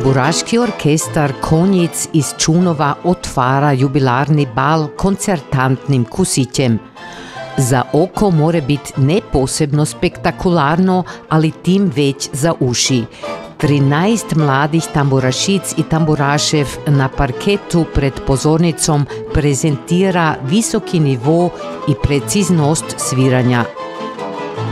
Tamburaški orkestar Konjic iz Čunova otvara jubilarni bal koncertantnim kusićem. Za oko more biti ne posebno spektakularno, ali tim već za uši. 13 mladih tamburašic i tamburašev na parketu pred pozornicom prezentira visoki nivo i preciznost sviranja.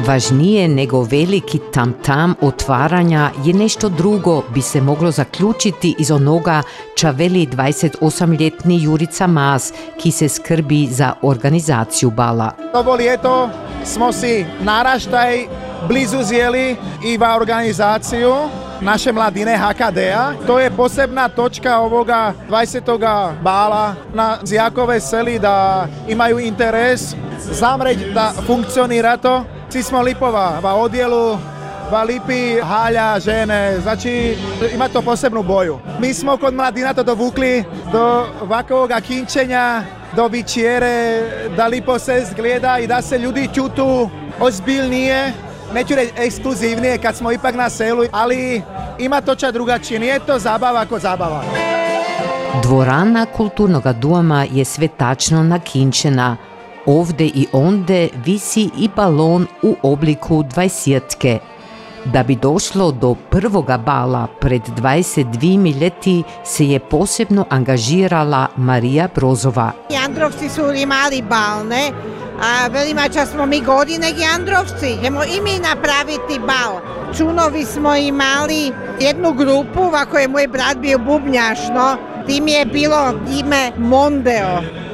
Važnije nego veliki tam-tam otvaranja je nešto drugo bi se moglo zaključiti iz onoga ča veli 28-ljetni Jurica Mas, ki se skrbi za organizaciju bala. Ovo ljeto smo si naraštaj blizu zjeli i va organizaciju naše mladine HKD-a. To je posebna točka ovoga 20. bala na jako veseli da imaju interes zamreć da funkcionira to. Svi smo lipova va odjelu, va lipi halja žene, znači ima to posebnu boju. Mi smo kod mladina to dovukli do ovakvoga kinčenja, do vičere, da lipo se zgleda i da se ljudi čutu ozbiljnije, neću reći ekskluzivnije kad smo ipak na selu, ali ima toča drugačije, nije to zabava ako zabava. Dvorana kulturnog doma je svetačno nakinčena. Ovde i onde visi i balon u obliku dvajsjetke. Da bi došlo do prvoga bala pred 22 ljeti se je posebno angažirala Marija Brozova. Jandrovci su imali balne, a velimača smo mi godine Jandrovci, idemo i mi napraviti bal. Čunovi smo imali jednu grupu, ovako je moj brat bio bubnjašno, tim je bilo ime Mondeo.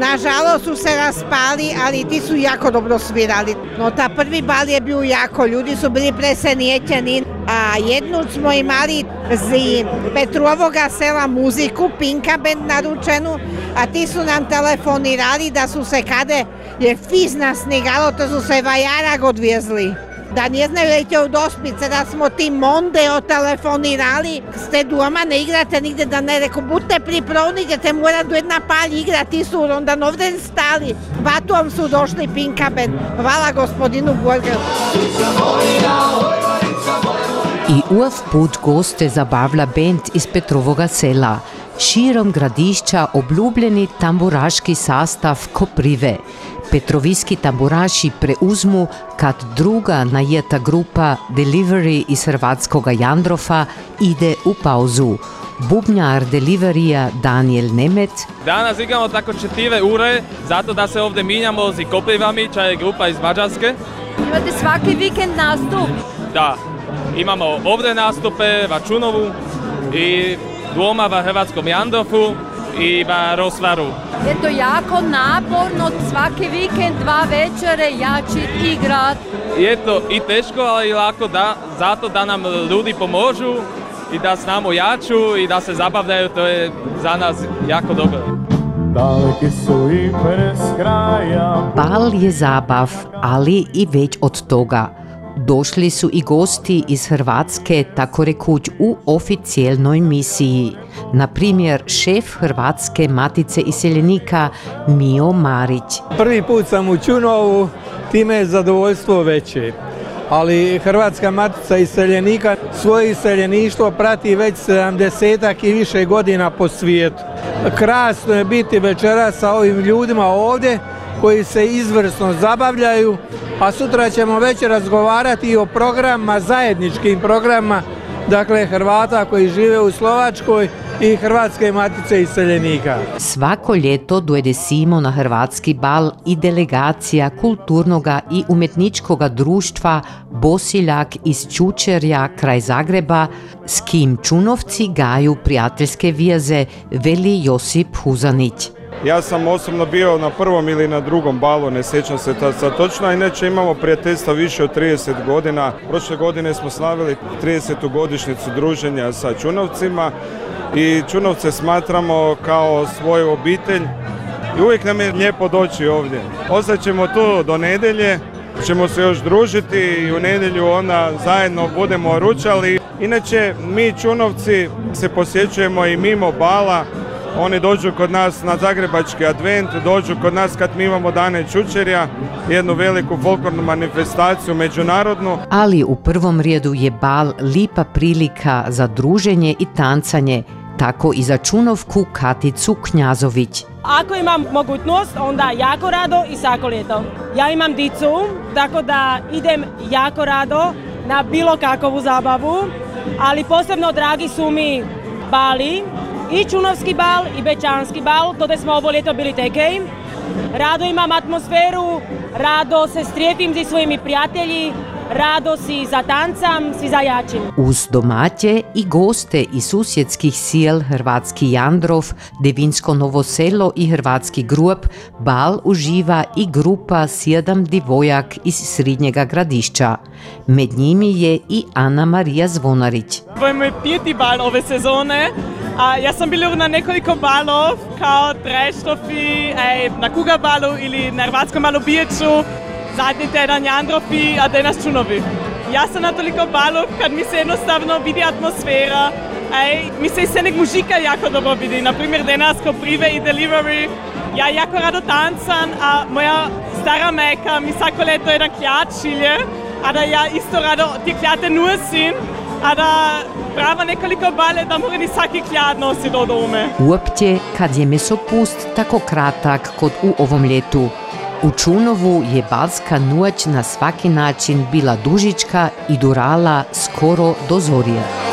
Nažalost su se raspali, ali ti su jako dobro svirali. No ta prvi bal je bio jako, ljudi su bili presenijećeni. A jednu smo imali z Petruovoga sela muziku, Pinka band naručenu, a ti su nam telefonirali da su se kade je fizna snigalo, to su se vajarag odvijezli da ne znaju u dospice, da smo ti monde otelefonirali, ste doma, ne igrate nigde, da ne reko, budite pripravni, te mora do jedna palj igrati su, onda novden stali. Vatuom su došli Pinkaben. Hvala gospodinu Borger. I uv put goste zabavlja band iz Petrovoga sela. Širom gradišča obljubljeni tamburaški sastav Koprive. Petrovijski tamburaši preuzmu kad druga najeta grupa Delivery iz hrvatskoga Jandrofa ide u pauzu. Bubnjar Deliverija Daniel Nemet. Danas igramo tako četive ure, zato da se ovdje minjamo s Koprivami, ča je grupa iz Mađarske. Imate svaki vikend nastup? Da, imamo ovdje nastupe, v Čunovu i dvoma v Hrvatskom Jandrofu i v Rosvaru. Je to jako naporno, svaki vikend dva večere jačit igrat. Je to i teško, ali i lako da, zato da nam ljudi pomožu i da s nama jaču i da se zabavljaju, to je za nas jako dobro. Daleki su i bez kraja Bal je zabav, ali i već od toga. Došli su i gosti iz Hrvatske, tako rekuć u oficijelnoj misiji. Na primjer, šef Hrvatske matice iseljenika Mio Marić. Prvi put sam u Čunovu, time je zadovoljstvo veće. Ali Hrvatska matica iseljenika svoje iseljeništvo prati već 70 i više godina po svijetu. Krasno je biti večera sa ovim ljudima ovdje koji se izvrsno zabavljaju, a sutra ćemo već razgovarati i o programima, zajedničkim programima, dakle Hrvata koji žive u Slovačkoj i Hrvatske matice iseljenika. Svako ljeto dojede Simo na hrvatski bal i delegacija kulturnoga i umjetničkoga društva Bosiljak iz Čučerja kraj Zagreba, s kim Čunovci gaju prijateljske vijeze, veli Josip Huzanić. Ja sam osobno bio na prvom ili na drugom balu, ne sjećam se sad točno, a inače imamo prijateljstva više od 30 godina. Prošle godine smo slavili 30. godišnicu druženja sa Čunovcima i Čunovce smatramo kao svoju obitelj i uvijek nam je lijepo doći ovdje. Ostaćemo tu do nedelje, ćemo se još družiti i u nedjelju onda zajedno budemo ručali. Inače, mi Čunovci se posjećujemo i mimo bala, Oni dođu kod nas na Zagrebački advent, dođu kod nas kad mi imamo dane Čučerja, jednu veliku folklornu manifestaciju međunarodnu. Ali u prvom redu je bal lipa prilika za druženje i tancanje, tako i za Čunovku Katicu Knjazović. Ako imam mogućnost, onda jako rado i svako ljeto. Ja imam dicu, tako da idem jako rado na bilo kakvu zabavu, ali posebno dragi su mi bali, i Čunovski bal i Bečanski bal, to da smo ovo ljeto bili tekej. Rado imam atmosferu, rado se strijepim za svojimi prijatelji, rado si za tancam, si za jačim. Uz domaće i goste iz susjedskih sjel Hrvatski Jandrov, Devinsko Novoselo i Hrvatski Grup, bal uživa i grupa Sjedam divojak iz Srednjega gradišća. Med njimi je i Ana Marija Zvonarić. Ovo je moj peti bal ove sezone. A ja sam bila na nekoliko balov, kao Treštofi, na Kuga balu ili na Hrvatskom balu Bijeću, zadnji tjedan Jandrofi, a danas Čunovi. Ja sam na toliko balov kad mi se jednostavno vidi atmosfera, ej, mi se i scenek mužika jako dobro vidi. Naprimjer, danas ko prive i delivery, ja jako rado tancam, a moja stara meka mi svako leto jedan kljat šilje, a da ja isto rado ti kljate nusim, а да права неколико бале да мора ни саки кљад носи до доме. Уопте, кад е месопуст тако кратак код у овом лету, У Чунову je balska noć na svaki način bila dužička i durala skoro do zorija.